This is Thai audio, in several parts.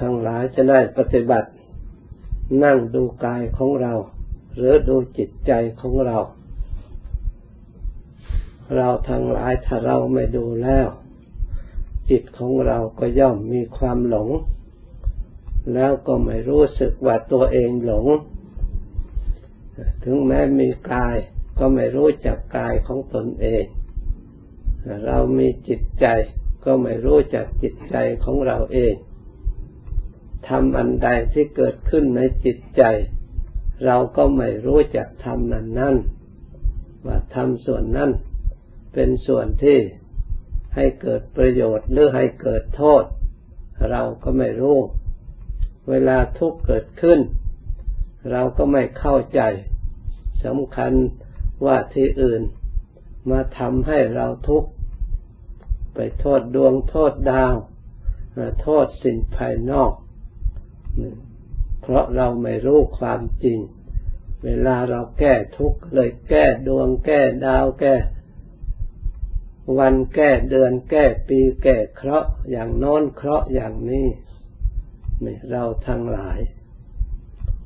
ทั้งหลายจะได้ปฏิบัติ นั่งดูกายของเรา หรือดูจิตใจของเรา เราทั้งหลายถ้าเราไม่ดูแล้ว จิตของเราก็ย่อมมีความหลง แล้วก็ไม่รู้สึกว่าตัวเองหลง ถึงแม้มีกายก็ไม่รู้จักกายของตนเอง เรามีจิตใจก็ไม่รู้จักจิตใจของเราเอง ทำอันใดที่เกิดขึ้นในจิตใจ เราก็ไม่รู้จักทำนั้นนั่นว่าทำส่วนนั้นเป็นส่วนที่ให้เกิดประโยชน์หรือให้เกิดโทษ เราก็ไม่รู้ เวลาทุกข์เกิดขึ้น เราก็ไม่เข้าใจสำคัญว่าที่อื่น มาทำให้เราทุกข์ไปโทษดวงโทษดาว โทษสิ่งภายนอก เพราะเราไม่รู้ความจริง เวลาเราแก้ทุกข์เลยแก้ดวงแก้ดาวแก้ วันแก้เดือนแก้ปีแก้เคราะห์อย่างโน้นเคราะห์อย่างนี้นี่เราทั้งหลาย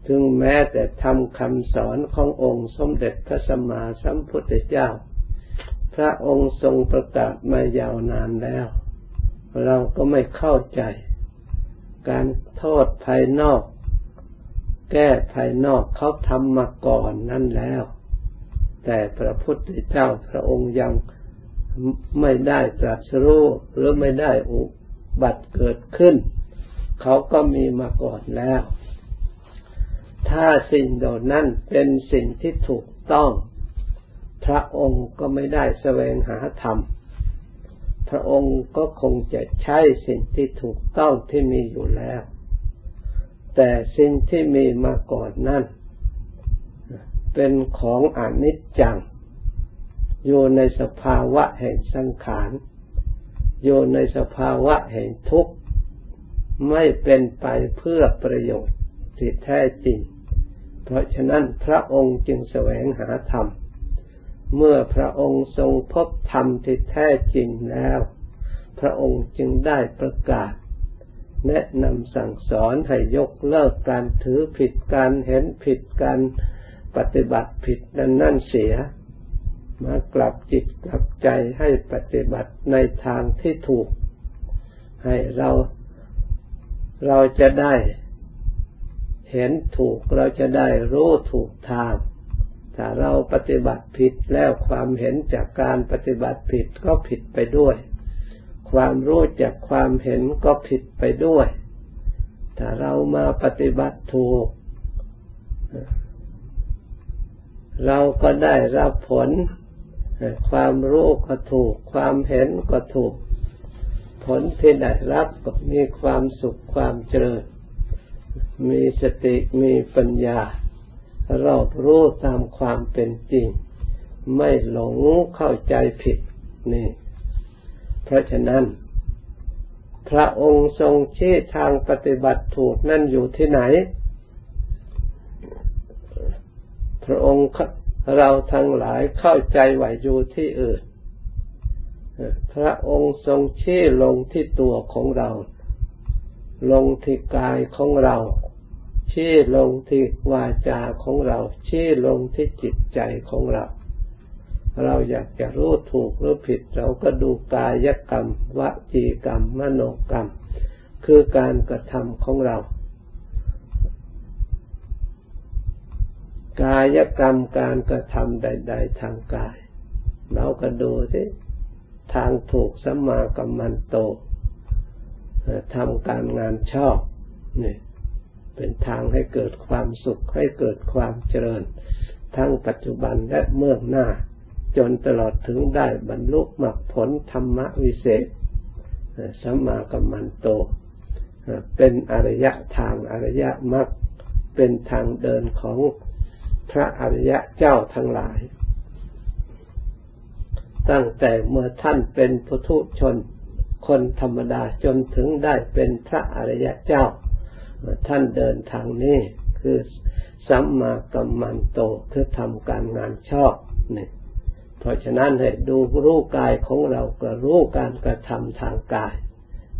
ถึงแม้แต่ทำคำสอนขององค์สมเด็จพระสัมมาสัมพุทธเจ้า พระองค์ทรงประกาศมายาวนานแล้ว เราก็ไม่เข้าใจ การโทษภายนอก แก้ภายนอกเขาทำมาก่อนนั่นแล้ว แต่พระพุทธเจ้าพระองค์ยังไม่ได้ตรัสรู้หรือไม่ได้อุบัติเกิดขึ้น เขาก็มีมาก่อนแล้ว ถ้าสิ่งเหล่านั้นเป็นสิ่งที่ถูกต้อง พระองค์ก็ไม่ได้แสวงหาธรรม ระองค์ก็คงจะใช้สิ่งที่ถูกต้องที่มีอยู่แล้ว แต่สิ่งที่มีมาก่อนนั้นเป็นของอนิจจัง อยู่ในสภาวะแห่งสังขาร อยู่ในสภาวะแห่งทุกข์ ไม่เป็นไปเพื่อประโยชน์ที่แท้จริง เพราะฉะนั้นพระองค์จึงแสวงหาธรรม เมื่อพระองค์ทรงพบธรรมที่แท้จริงแล้ว พระองค์จึงได้ประกาศ แนะนำสั่งสอนให้ยกเลิกการถือผิดการเห็นผิดการปฏิบัติผิดนั่นนั่นเสีย มากลับจิตกลับใจให้ปฏิบัติในทางที่ถูก ให้เราเราจะได้เห็นถูกเราจะได้รู้ถูกทาง ถ้าเราปฏิบัติผิดแล้วความเห็นจากการปฏิบัติผิดก็ผิดไปด้วย ความรู้จากความเห็นก็ผิดไปด้วย ถ้าเรามาปฏิบัติถูก เราก็ได้รับผล ความรู้ก็ถูก ความเห็นก็ถูก ผลที่ได้รับก็มีความสุขความเจริญ มีสติมีปัญญา รอบรู้ตามความเป็นจริง ไม่หลงเข้าใจผิดนี่ เพราะฉะนั้น พระองค์ทรงชี้ทางปฏิบัติถูกนั่นอยู่ที่ไหน พระองค์เราทั้งหลายเข้าใจว่าอยู่ที่อื่น พระองค์ทรงชี้ลงที่ตัวของเรา ลงที่กายของเรา ชี้ลงที่วาจาของเรา ชี้ลงที่จิตใจของเรา เราอยากจะรู้ถูกหรือผิด เราก็ดูกายกรรมวจีกรรม มโนกรรม คือการกระทำของเรา กายกรรมการกระทำใด ๆ ทางกาย เราก็ดูสิทางถูกสัมมากัมมันโตทำการงานชอบนี่ เป็นทางให้เกิดความสุขให้เกิดความเจริญ ทั้งปัจจุบันและเมื่อหน้า จนตลอดถึงได้บรรลุมรรคผลธรรมวิเศษสัมมากัมมันโต เป็นอริยะทางอริยะมรรคเป็นทางเดินของพระอริยะเจ้าทั้งหลาย ตั้งแต่เมื่อท่านเป็นพุทุชนคนธรรมดาจนถึงได้เป็นพระอริยะเจ้า ท่านเดินทางนี้คือสัมมากัมมันโตคือทำการงานชอบนี่เพราะฉะนั้นให้ดูรู้กายของเราก็รู้การกระทำทางกาย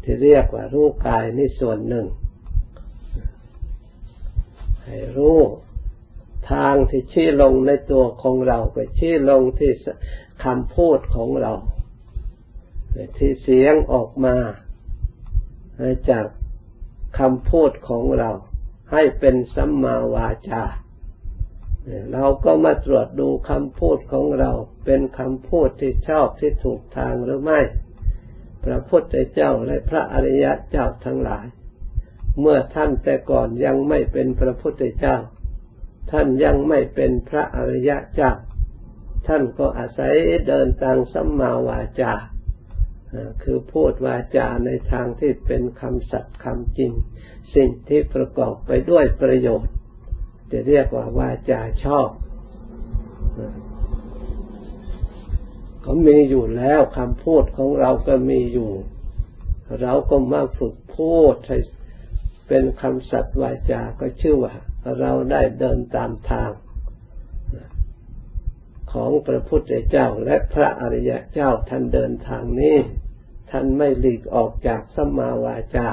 ที่เรียกว่ารู้กายนี่ส่วนหนึ่ง ให้รู้ทางที่ชี้ลงในตัวของเราก็ชี้ลงที่คำพูดของเรา ที่เสียงออกมาจาก คำพูดของเราให้เป็นสัมมาวาจา เราก็มาตรวจดูคำพูดของเรา เป็นคำพูดที่ชอบที่ถูกทางหรือไม่ พระพุทธเจ้าและพระอริยะเจ้าทั้งหลาย เมื่อท่านแต่ก่อนยังไม่เป็นพระพุทธเจ้า ท่านยังไม่เป็นพระอริยะเจ้า ท่านก็อาศัยเดินทางสัมมาวาจา คือพูดวาจาในทางที่เป็นคำสัตย์คำจริง สิ่งที่ประกอบไปด้วยประโยชน์ จะเรียกว่าวาจาชอบเขามีอยู่แล้วคำพูดของเราก็มีอยู่ เราก็มาฝึกพูดให้เป็นคำสัตย์วาจา ก็ชื่อว่า เราได้เดินตามทางของพระพุทธเจ้าและพระอริยะเจ้าท่านเดินทางนี้ ท่านไม่หลีกออกจากสัมมาวาจา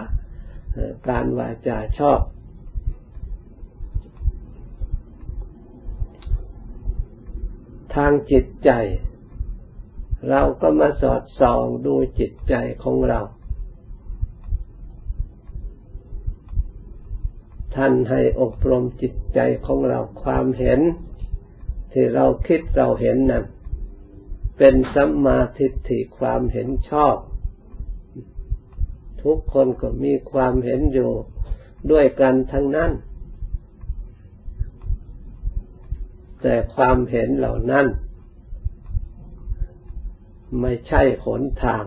การวาจาชอบ ทางจิตใจ เราก็มาสอดส่องดูจิตใจของเรา ท่านให้อบรมจิตใจของเราความเห็น ที่เราคิดเราเห็นนั้นเป็นสัมมาทิฏฐิความเห็นชอบ ทุกคนก็มีความเห็นอยู่ด้วยกันทั้งนั้น แต่ความเห็นเหล่านั้น ไม่ใช่หนทาง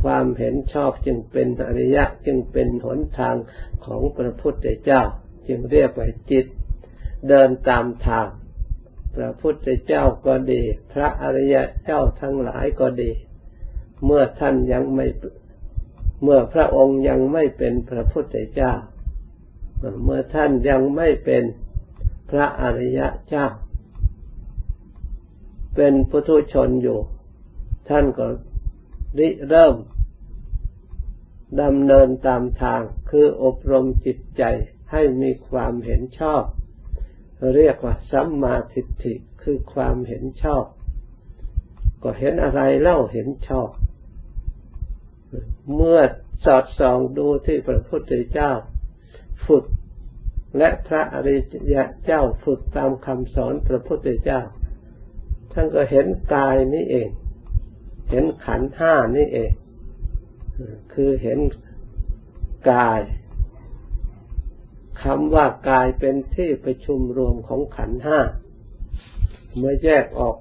ความเห็นชอบจึงเป็นอริยะจึงเป็นหนทางของพระพุทธเจ้า จึงเรียกว่าจิต เดินตามทาง พระพุทธเจ้าก็ดี พระอริยะเจ้าทั้งหลายก็ดี เมื่อท่านยังไม่ เมื่อพระองค์ยังไม่เป็นพระพุทธเจ้า เมื่อท่านยังไม่เป็นพระอริยะเจ้า เป็นปุถุชนอยู่ ท่านก็ริเริ่มดำเนินตามทางคืออบรมจิตใจให้มีความเห็นชอบ เรียกว่าสัมมาทิฏฐิคือความเห็นชอบ ก็เห็นอะไรเล่าเห็นชอบ เมื่อสอดส่องดูที่พระพุทธเจ้าฝึก และพระอริยะเจ้าฝึกตามคำสอนพระพุทธเจ้า ท่านก็เห็นกายนี่เอง เห็นขันห้านี่เอง คือเห็นกายคำว่ากายเป็นที่ประชุมรวมของขันห้า เมื่อแยกออก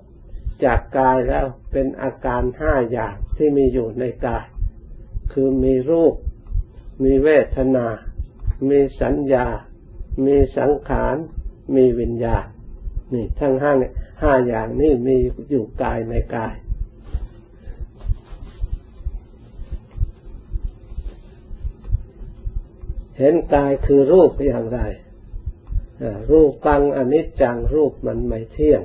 จากกายแล้วเป็นอาการห้าอย่างที่มีอยู่ในกาย คือมีรูป มีเวทนา มีสัญญา มีสังขาร มีวิญญาณ นี่ทั้งห้าห้าอย่างนี่มีอยู่กายในกายเห็นกายคือรูปอย่างไร รูปปังอนิจจังรูปมันไม่เที่ยง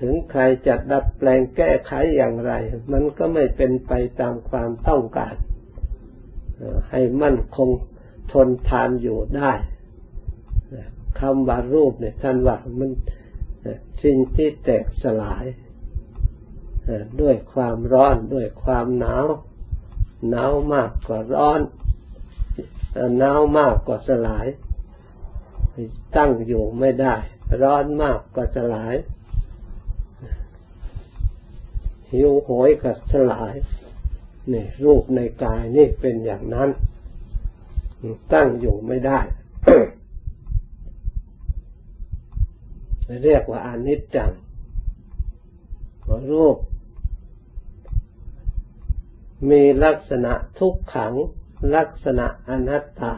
ถึงใครจะดัดแปลงแก้ไขอย่างไร มันก็ไม่เป็นไปตามความต้องการ ให้มั่นคงทนทานอยู่ได้คำว่ารูปเนี่ยท่านว่ามันสิ่งที่แตกสลายด้วยความร้อนด้วยความหนาวหนาวมากกว่าร้อนหนาวมากกว่าสลาย ตั้งอยู่ไม่ได้ ร้อนมากกว่าสลาย หิวโหยกับสลายนี่รูปในกายนี่เป็นอย่างนั้น ตั้งอยู่ไม่ได้ เรียกว่าอนิจจังรูป มีลักษณะทุกขัง ลักษณะอนัตตา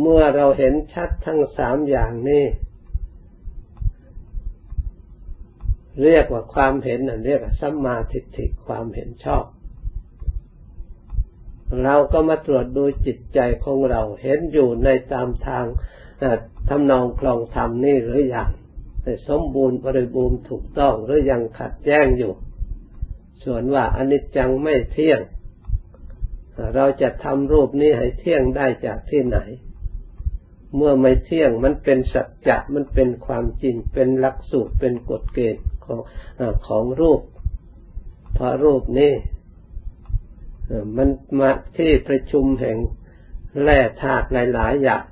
เมื่อเราเห็นชัดทั้งสามอย่างนี้ เรียกว่าความเห็นนั่นเรียกว่าสัมมาทิฏฐิความเห็นชอบ เราก็มาตรวจดูจิตใจของเราเห็นอยู่ในตามทางทำนองคลองธรรมนี่หรือยังสมบูรณ์บริบูรณ์ถูกต้องหรือยังขัดแย้งอยู่ ส่วนว่าอนิจจังไม่เที่ยง เราจะทำรูปนี้ให้เที่ยงได้จากที่ไหน เมื่อไม่เที่ยงมันเป็นสัจจะมันเป็นความจริงเป็นหลักสูตรเป็นกฎเกณฑ์ ของของรูปพระรูปนี้มันมาที่ประชุมแห่งแร่ธาตุหลายๆอย่าง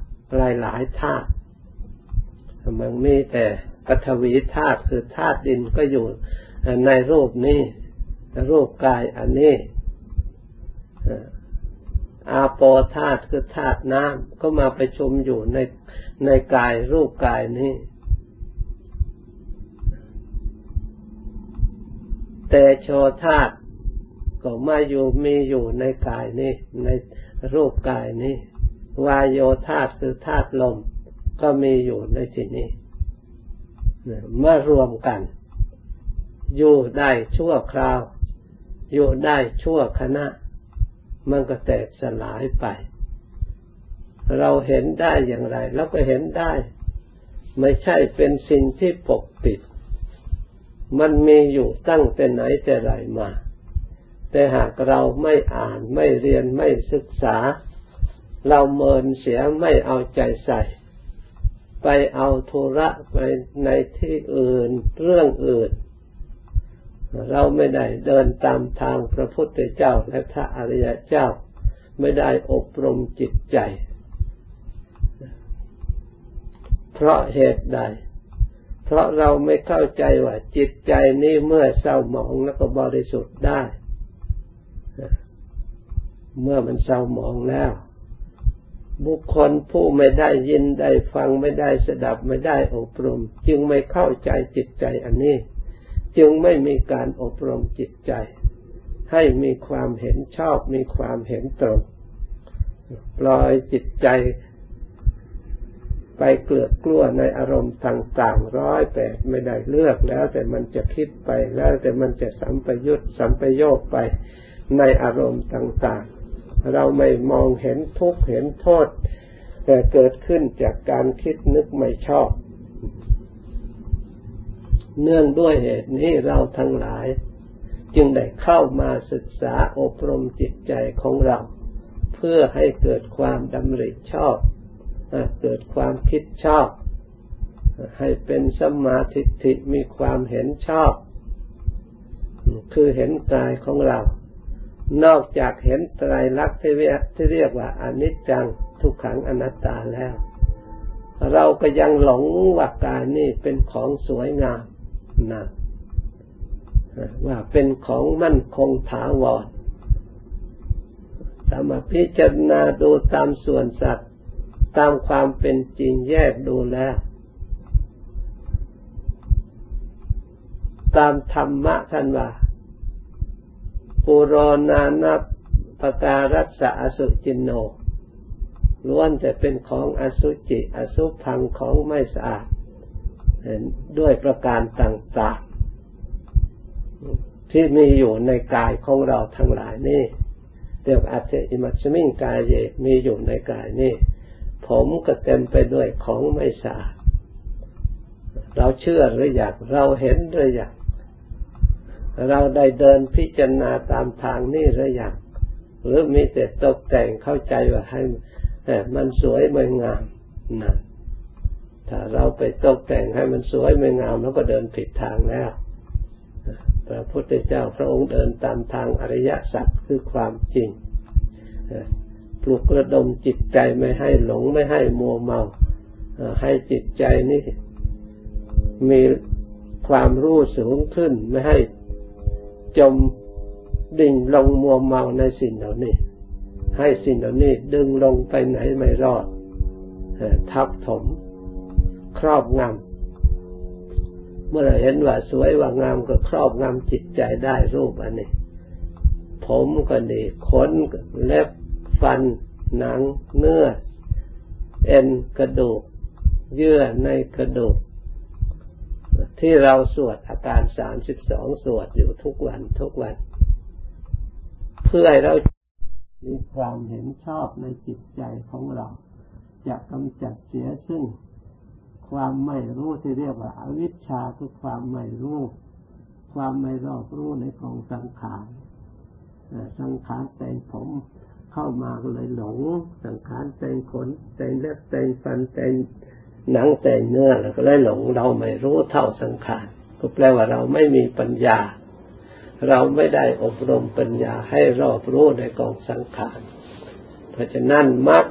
หลายๆธาตุมันมีแต่ปฐวีธาตุคือธาตุดินก็อยู่ในรูปนี้ รูปกายอันนี้อาโปธาตุคือธาตุน้ำก็มาประชุมอยู่ในในกายรูปกายนี้ แต่โชธาตุก็มาอยู่มีอยู่ในกายนี้ในรูปกายนี้ วายโยธาตุคือธาตุลม ก็มีอยู่ในที่นี้เมื่อรวมกัน อยู่ได้ชั่วคราว อยู่ได้ชั่วขณะ มันก็แตกสลายไป เราเห็นได้อย่างไรเราก็เห็นได้ ไม่ใช่เป็นสิ่งที่ปกปิด มันมีอยู่ตั้งแต่ไหนแต่ไรมา แต่หากเราไม่อ่านไม่เรียนไม่ศึกษา เราเมินเสียไม่เอาใจใส่ ไปเอาธุระไปในที่อื่นเรื่องอื่น เราไม่ได้เดินตามทางพระพุทธเจ้าและพระอริยเจ้า ไม่ได้อบรมจิตใจ เพราะเหตุใด เพราะเราไม่เข้าใจว่าจิตใจนี้เมื่อเศร้าหมองแล้วก็บริสุทธิ์ได้ เมื่อมันเศร้าหมองแล้ว บุคคลผู้ไม่ได้ยินได้ฟังไม่ได้สดับไม่ได้อบรม จึงไม่เข้าใจจิตใจอันนี้ จึงไม่มีการอบรมจิตใจ ให้มีความเห็นชอบมีความเห็นตรงปล่อยจิตใจ ไปเกลือกกลัวในอารมณ์ต่างๆร้อยแปดไม่ได้เลือกแล้ว แต่มันจะคิดไปแล้ว แต่มันจะสัมปยุตสัมปโยคไปในอารมณ์ต่างๆ เราไม่มองเห็นทุกข์เห็นโทษแต่เกิดขึ้นจากการคิดนึกไม่ชอบ เนื่องด้วยเหตุนี้เราทั้งหลาย จึงได้เข้ามาศึกษาอบรมจิตใจของเรา เพื่อให้เกิดความดำริชอบ เกิดความคิดชอบ ให้เป็นสมาธิมีความเห็นชอบ คือเห็นกายของเรา นอกจากเห็นไตรลักษณ์ที่เรียกว่าอนิจจังทุกขังอนัตตาแล้ว เราก็ยังหลงว่ากายนี่เป็นของสวยงามนะว่าเป็นของมั่นคงถาวรถ้ามาพิจารณาดูตามส่วนสัตว ตามความเป็นจริงแยกดูแล้ว ตามธรรมะท่านว่าปุโรนานัปการัสสะอสุจินโนล้วนแต่เป็นของอสุจิ อสุพังของไม่สะอาดด้วยประการต่างๆ ที่มีอยู่ในกายของเราทั้งหลายนี่เรียกอัตอิมัสมิงกายเยมีอยู่ในกายนี่ ผมก็เต็มไปด้วยของไม่สะอาดเราเชื่อหรืออยากเราเห็นหรืออยากเราได้เดินพิจารณาตามทางนี่หรือยังหรือมีแต่ตกแต่งเข้าใจว่าให้มันสวยมันงามนะถ้าเราไปตกแต่งให้มันสวยไมันงามแล้วก็เดินผิดทางแล้วพระพุทธเจ้าพระองค์เดินตามทางอริยสัจคือความจริง ปลุกระดมจิตใจไม่ให้หลงไม่ให้มัวเมาให้จิตใจนี่มีความรู้สูงขึ้น ไม่ให้จมดิ่งลงมัวเมาในสิ่งเหล่านี้ ให้สิ่งเหล่านี้ดึงลงไปไหนไม่รอดทับถม ครอบงำเมื่อเราเห็นว่าสวยว่างามก็ครอบงำจิตใจได้รูปอันนี้ ผมก็ดีขนเล็บ ฟัน หนัง เนื้อ เอ็นกระดูก เยื่อในกระดูก ที่เราสวดอาการสามสิบสองสวดอยู่ทุกวันทุกวัน เพื่อให้เรามีความเห็นชอบในจิตใจของเรา จะกำจัดเสียซึ่งความไม่รู้ที่เรียกว่าอาวิชชาคือความไม่รู้ ความไม่รอบรู้ในกองสังขารสังขารแต่งผม เข้ามาก็เลยหลงสังขารแต่งขนแต่งเล็บแต่งฟันแต่งหนังแต่งเนื้อแล้วก็เลยหลงเราไม่รู้เท่าสังขารก็แปลว่าเราไม่มีปัญญา เราไม่ได้อบรมปัญญาให้รอบรู้ในกองสังขารเพราะฉะนั้นมัก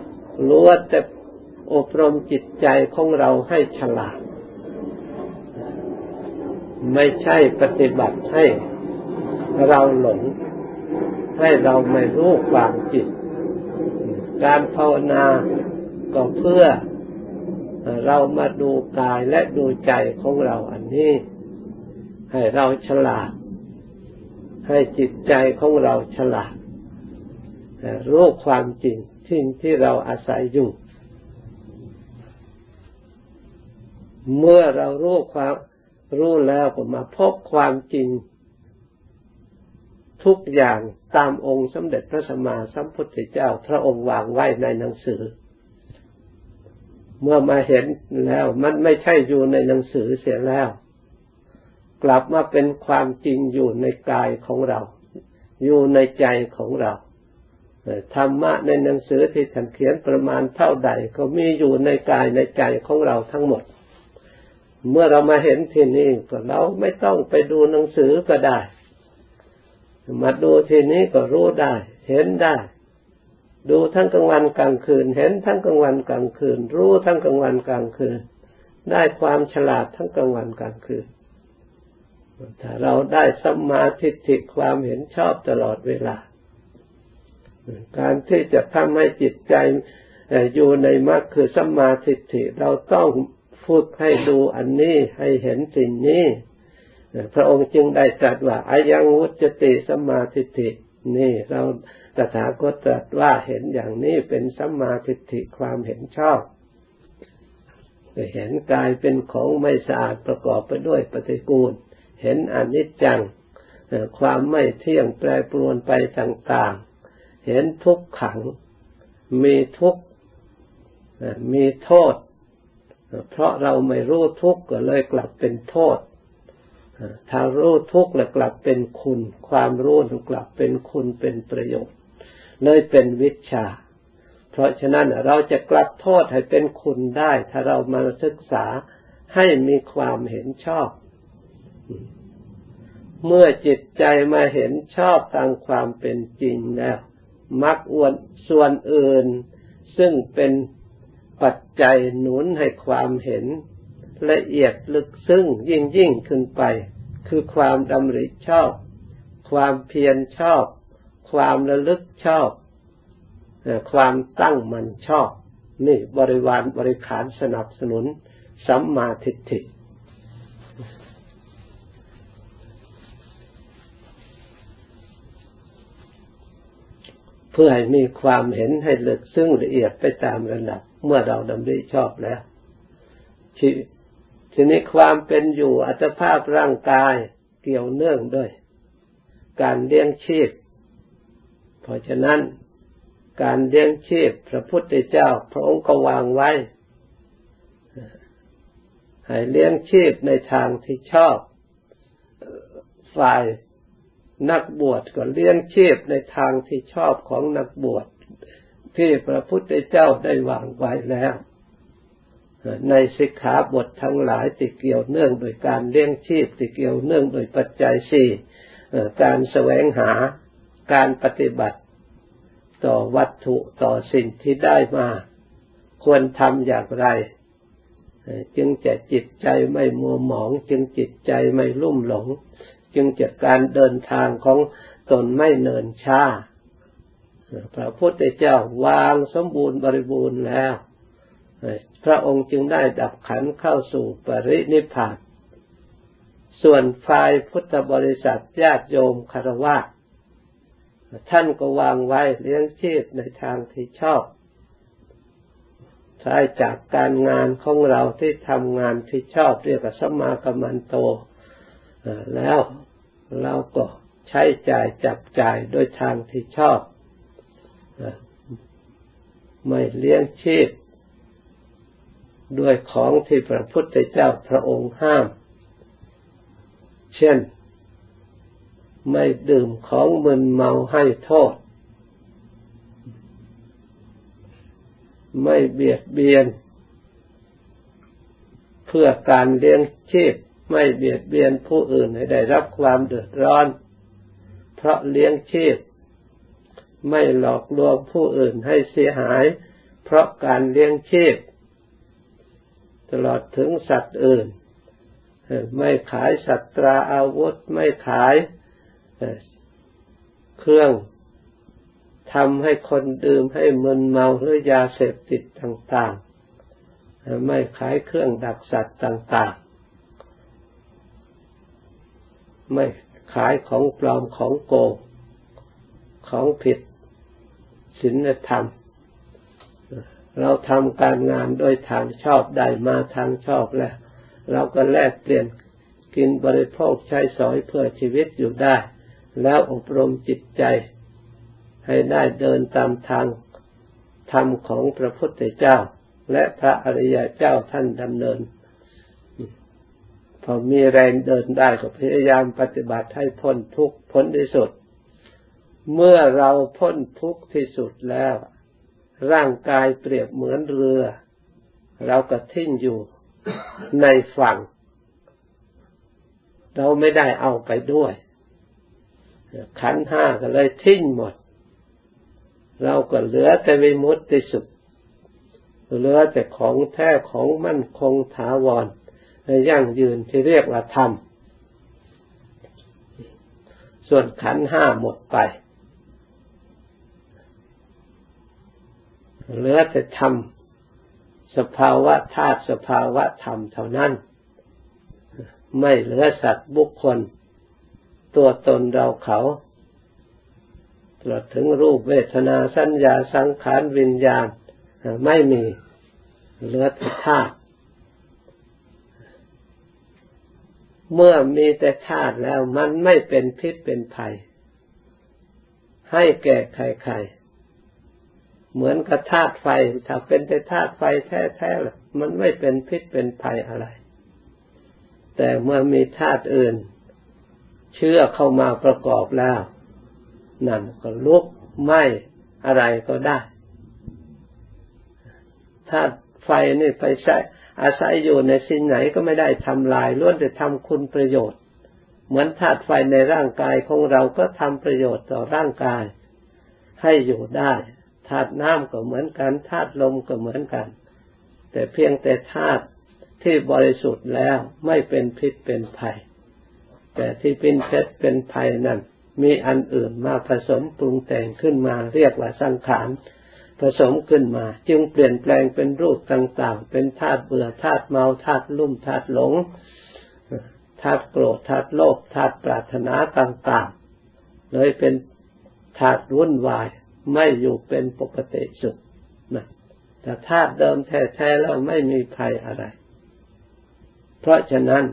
รู้แต่อบรมจิตใจของเราให้ฉลาด ไม่ใช่ปฏิบัติให้เราหลง ให้เราไม่รู้ความจริงการภาวนาก็เพื่อเรามาดูกายและดูใจของเราอันนี้ ให้เราฉลาด ให้จิตใจของเราฉลาดรู้ความจริงที่ที่เราอาศัยอยู่ เมื่อเรารู้ความรู้แล้วก็มาพบความจริง ทุกอย่างตามองค์สมเด็จพระสัมมาสัมพุทธเจ้า พระองค์วางไว้ในหนังสือ เมื่อมาเห็นแล้วมันไม่ใช่อยู่ในหนังสือเสียแล้ว กลับมาเป็นความจริงอยู่ในกายของเรา อยู่ในใจของเราธรรมะในหนังสือที่ท่านเขียนประมาณเท่าใด ก็มีอยู่ในกายในใจของเราทั้งหมด เมื่อเรามาเห็นที่นี่ก็เราไม่ต้องไปดูหนังสือก็ได้ มาดูทีนี้ก็รู้ได้ เห็นได้ ดูทั้งกลางวันกลางคืน เห็นทั้งกลางวันกลางคืน รู้ทั้งกลางวันกลางคืน ได้ความฉลาดทั้งกลางวันกลางคืนถ้าเราได้สัมมาทิฏฐิความเห็นชอบตลอดเวลา การที่จะทำให้จิตใจอยู่ในมรรคคือสัมมาทิฏฐิเราต้องพูดให้ดูอันนี้ให้เห็นสิ่งนี้ พระองค์จึงได้ตรัสว่าอายังวุจติสัมมาทิฏฐินี่เราตถาคตตรัสว่าเห็นอย่างนี้เป็นสัมมาทิฏฐิความเห็นชอบเห็นกายเป็นของไม่สะอาดประกอบไปด้วยปฏิกูล เห็นอนิจจัง ความไม่เที่ยงแปรปรวนไปต่างๆ เห็นทุกขัง มีทุกมีโทษ เพราะเราไม่รู้ทุกข์ก็เลยกลับเป็นโทษ ถ้ารู้ทุกข์แล้วกลับเป็นคุณ ความรู้กลับเป็นคุณเป็นประโยชน์เลยเป็นวิชา เพราะฉะนั้นเราจะกลับโทษให้เป็นคุณได้ ถ้าเรามาศึกษาให้มีความเห็นชอบ เมื่อจิตใจมาเห็นชอบตามความเป็นจริงแล้ว มักอวนส่วนอื่น ซึ่งเป็นปัจจัยหนุนให้ความเห็น ละเอียดลึกซึ้งยิ่งยิ่งขึ้นไป คือความดำริชอบ ความเพียรชอบ ความระลึกชอบความตั้งมันชอบ นี่บริวารบริขารสนับสนุนสัมมาทิฏฐิเพื่อให้มีความเห็นให้ลึกซึ้งละเอียดไปตามระดับ เมื่อเราดำริชอบแล้ว ทีนี้ความเป็นอยู่อัตภาพร่างกายเกี่ยวเนื่องด้วย การเลี้ยงชีพ เพราะฉะนั้นการเลี้ยงชีพพระพุทธเจ้า พระองค์ก็วางไว้ ให้เลี้ยงชีพในทางที่ชอบ ฝ่ายนักบวชก็เลี้ยงชีพในทางที่ชอบของนักบวชที่พระพุทธเจ้าได้วางไว้แล้ว ในสิกขาบททั้งหลายที่เกี่ยวเนื่องโดยการเลี้ยงชีพที่เกี่ยวเนื่องโดยปัจจัยสี่การแสวงหาการปฏิบัติต่อวัตถุต่อสิ่งที่ได้มา ควรทำอย่างไร จึงจะจิตใจไม่มัวหมอง จึงจิตใจไม่ลุ่มหลง จึงจะการเดินทางของตนไม่เนินช้าพระพุทธเจ้าวางสมบูรณ์บริบูรณ์แล้ว พระองค์จึงได้ดับขันเข้าสู่ปรินิพพาน ส่วนฝ่ายพุทธบริษัทญาติโยมคารวะท่านก็วางไว้เลี้ยงชีพในทางที่ชอบใช้จากการงานของเราที่ทำงานที่ชอบเรียกว่าสมากมันโต แล้วเราก็ใช้จ่ายจับจ่ายโดยทางที่ชอบ ไม่เลี้ยงชีพ ด้วยของที่พระพุทธเจ้าพระองค์ห้าม เช่น ไม่ดื่มของมึนเมาให้โทษ ไม่เบียดเบียน เพื่อการเลี้ยงชีพไม่เบียดเบียนผู้อื่นให้ได้รับความเดือดร้อน เพราะเลี้ยงชีพ ไม่หลอกลวงผู้อื่นให้เสียหาย เพราะการเลี้ยงชีพ ตลอดถึงสัตว์อื่น ไม่ขายสัตราอาวุธ ไม่ขายเครื่องทำให้คนดื่มให้มึนเมาหรือยาเสพติดต่างๆ ไม่ขายเครื่องดักสัตว์ต่างๆ ไม่ขายของปลอมของโกงของผิดศีลธรรม เราทำการงานโดยทางชอบได้มาทางชอบแล้ว เราก็แลกเปลี่ยนกินบริโภคใช้สอยเพื่อชีวิตอยู่ได้ แล้วอบรมจิตใจ ให้ได้เดินตามทางธรรมของพระพุทธเจ้า และพระอริยเจ้าท่านดำเนิน พอมีแรงเดินได้ก็พยายามปฏิบัติให้พ้นทุกข์พ้นที่สุด เมื่อเราพ้นทุกข์ที่สุดแล้ว ร่างกายเปรียบเหมือนเรือ เราก็ทิ้งอยู่ในฝั่ง เราไม่ได้เอาไปด้วย ขันห้าก็เลยทิ้งหมด เราก็เหลือแต่วิมุตติสุขเหลือแต่ของแท้ของมั่นคงถาวรยั่งยืนที่เรียกว่าธรรม ส่วนขันห้าหมดไป เหลือแต่ธรรมสภาวะธาตุสภาวะธรรมเท่านั้น ไม่เหลือสัตว์บุคคล ตัวตนเราเขาตลอดถึงรูปเวทนาสัญญาสังขารวิญญาณ ไม่มีเหลือแต่ธาตุเมื่อมีแต่ธาตุแล้วมันไม่เป็นพิษเป็นภัย ให้แก่ใครๆ เหมือนกับธาตุไฟ ถ้าเป็นแต่ธาตุไฟแท้ๆมันไม่เป็นพิษเป็นภัยอะไร แต่เมื่อมีธาตุอื่น เชื่อเข้ามาประกอบแล้ว นั่นก็ลุกไหมอะไรก็ได้ถ้าไฟนี่ไปใช้อาศัยอยู่ในสิ่งไหนก็ไม่ได้ทำลายล้วนแต่ทำคุณประโยชน์ เหมือนธาตุไฟในร่างกายของเราก็ทำประโยชน์ต่อร่างกาย ให้อยู่ได้ ธาตุน้ำก็เหมือนกันธาตุลมก็เหมือนกัน แต่เพียงแต่ธาตุที่บริสุทธิ์แล้วไม่เป็นพิษเป็นภัย แต่ที่เป็นเพชรเป็นภัยนั่นมีอันอื่นมาผสมปรุงแต่งขึ้นมาเรียกว่าสังขารผสมขึ้นมา จึงเปลี่ยนแปลงเป็นรูปต่าง ๆ เป็นธาตุเบื่อธาตุเมาธาตุลุ่มธาตุหลงธาตุโกรธธาตุโลภธาตุปรารถนาต่าง ๆ เลยเป็นธาตุวุ่นวาย ไม่อยู่เป็นปกติสุขนะแต่ธาตุเดิมแท้ๆแล้วไม่มีภัยอะไร เพราะฉะนั้น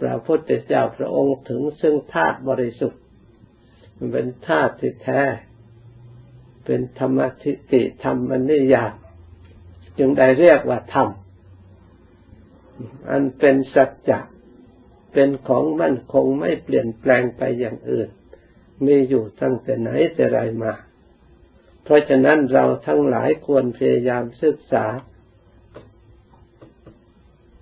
พระพุทธเจ้าพระองค์ถึงซึ่งธาตุบริสุทธิ์ มันเป็นธาตุที่แท้ เป็นธรรมทิฏฐิธรรมนิยามจึงได้เรียกว่าธรรม อันเป็นสัจจะเป็นของมั่นคงไม่เปลี่ยนแปลงไปอย่างอื่น มีอยู่ตั้งแต่ไหนแต่ไรมา เพราะฉะนั้นเราทั้งหลายควรพยายามศึกษา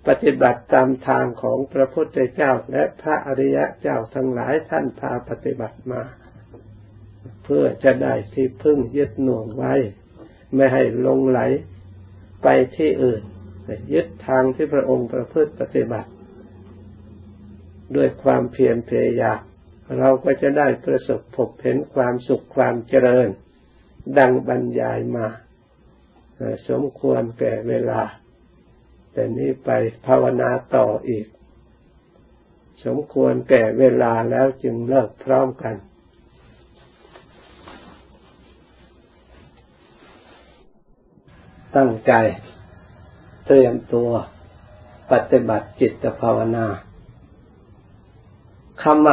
ปฏิบัติตามทางของพระพุทธเจ้าและพระอริยะเจ้าทั้งหลายท่านพาปฏิบัติมา เพื่อจะได้ที่พึ่งยึดหน่วงไว้ ไม่ให้ลงไหลไปที่อื่นยึดทางที่พระองค์ประพฤติปฏิบัติ ด้วยความเพียรพยายามเราก็จะได้ประสบพบเห็นความสุขความเจริญ ดังบรรยายมา สมควรแก่เวลา แต่นี้ไปภาวนาต่ออีก สมควรแก่เวลาแล้วจึงเลิกพร้อมกันตั้งใจ เตรียมตัวปฏิบัติจิตภาวนาคำ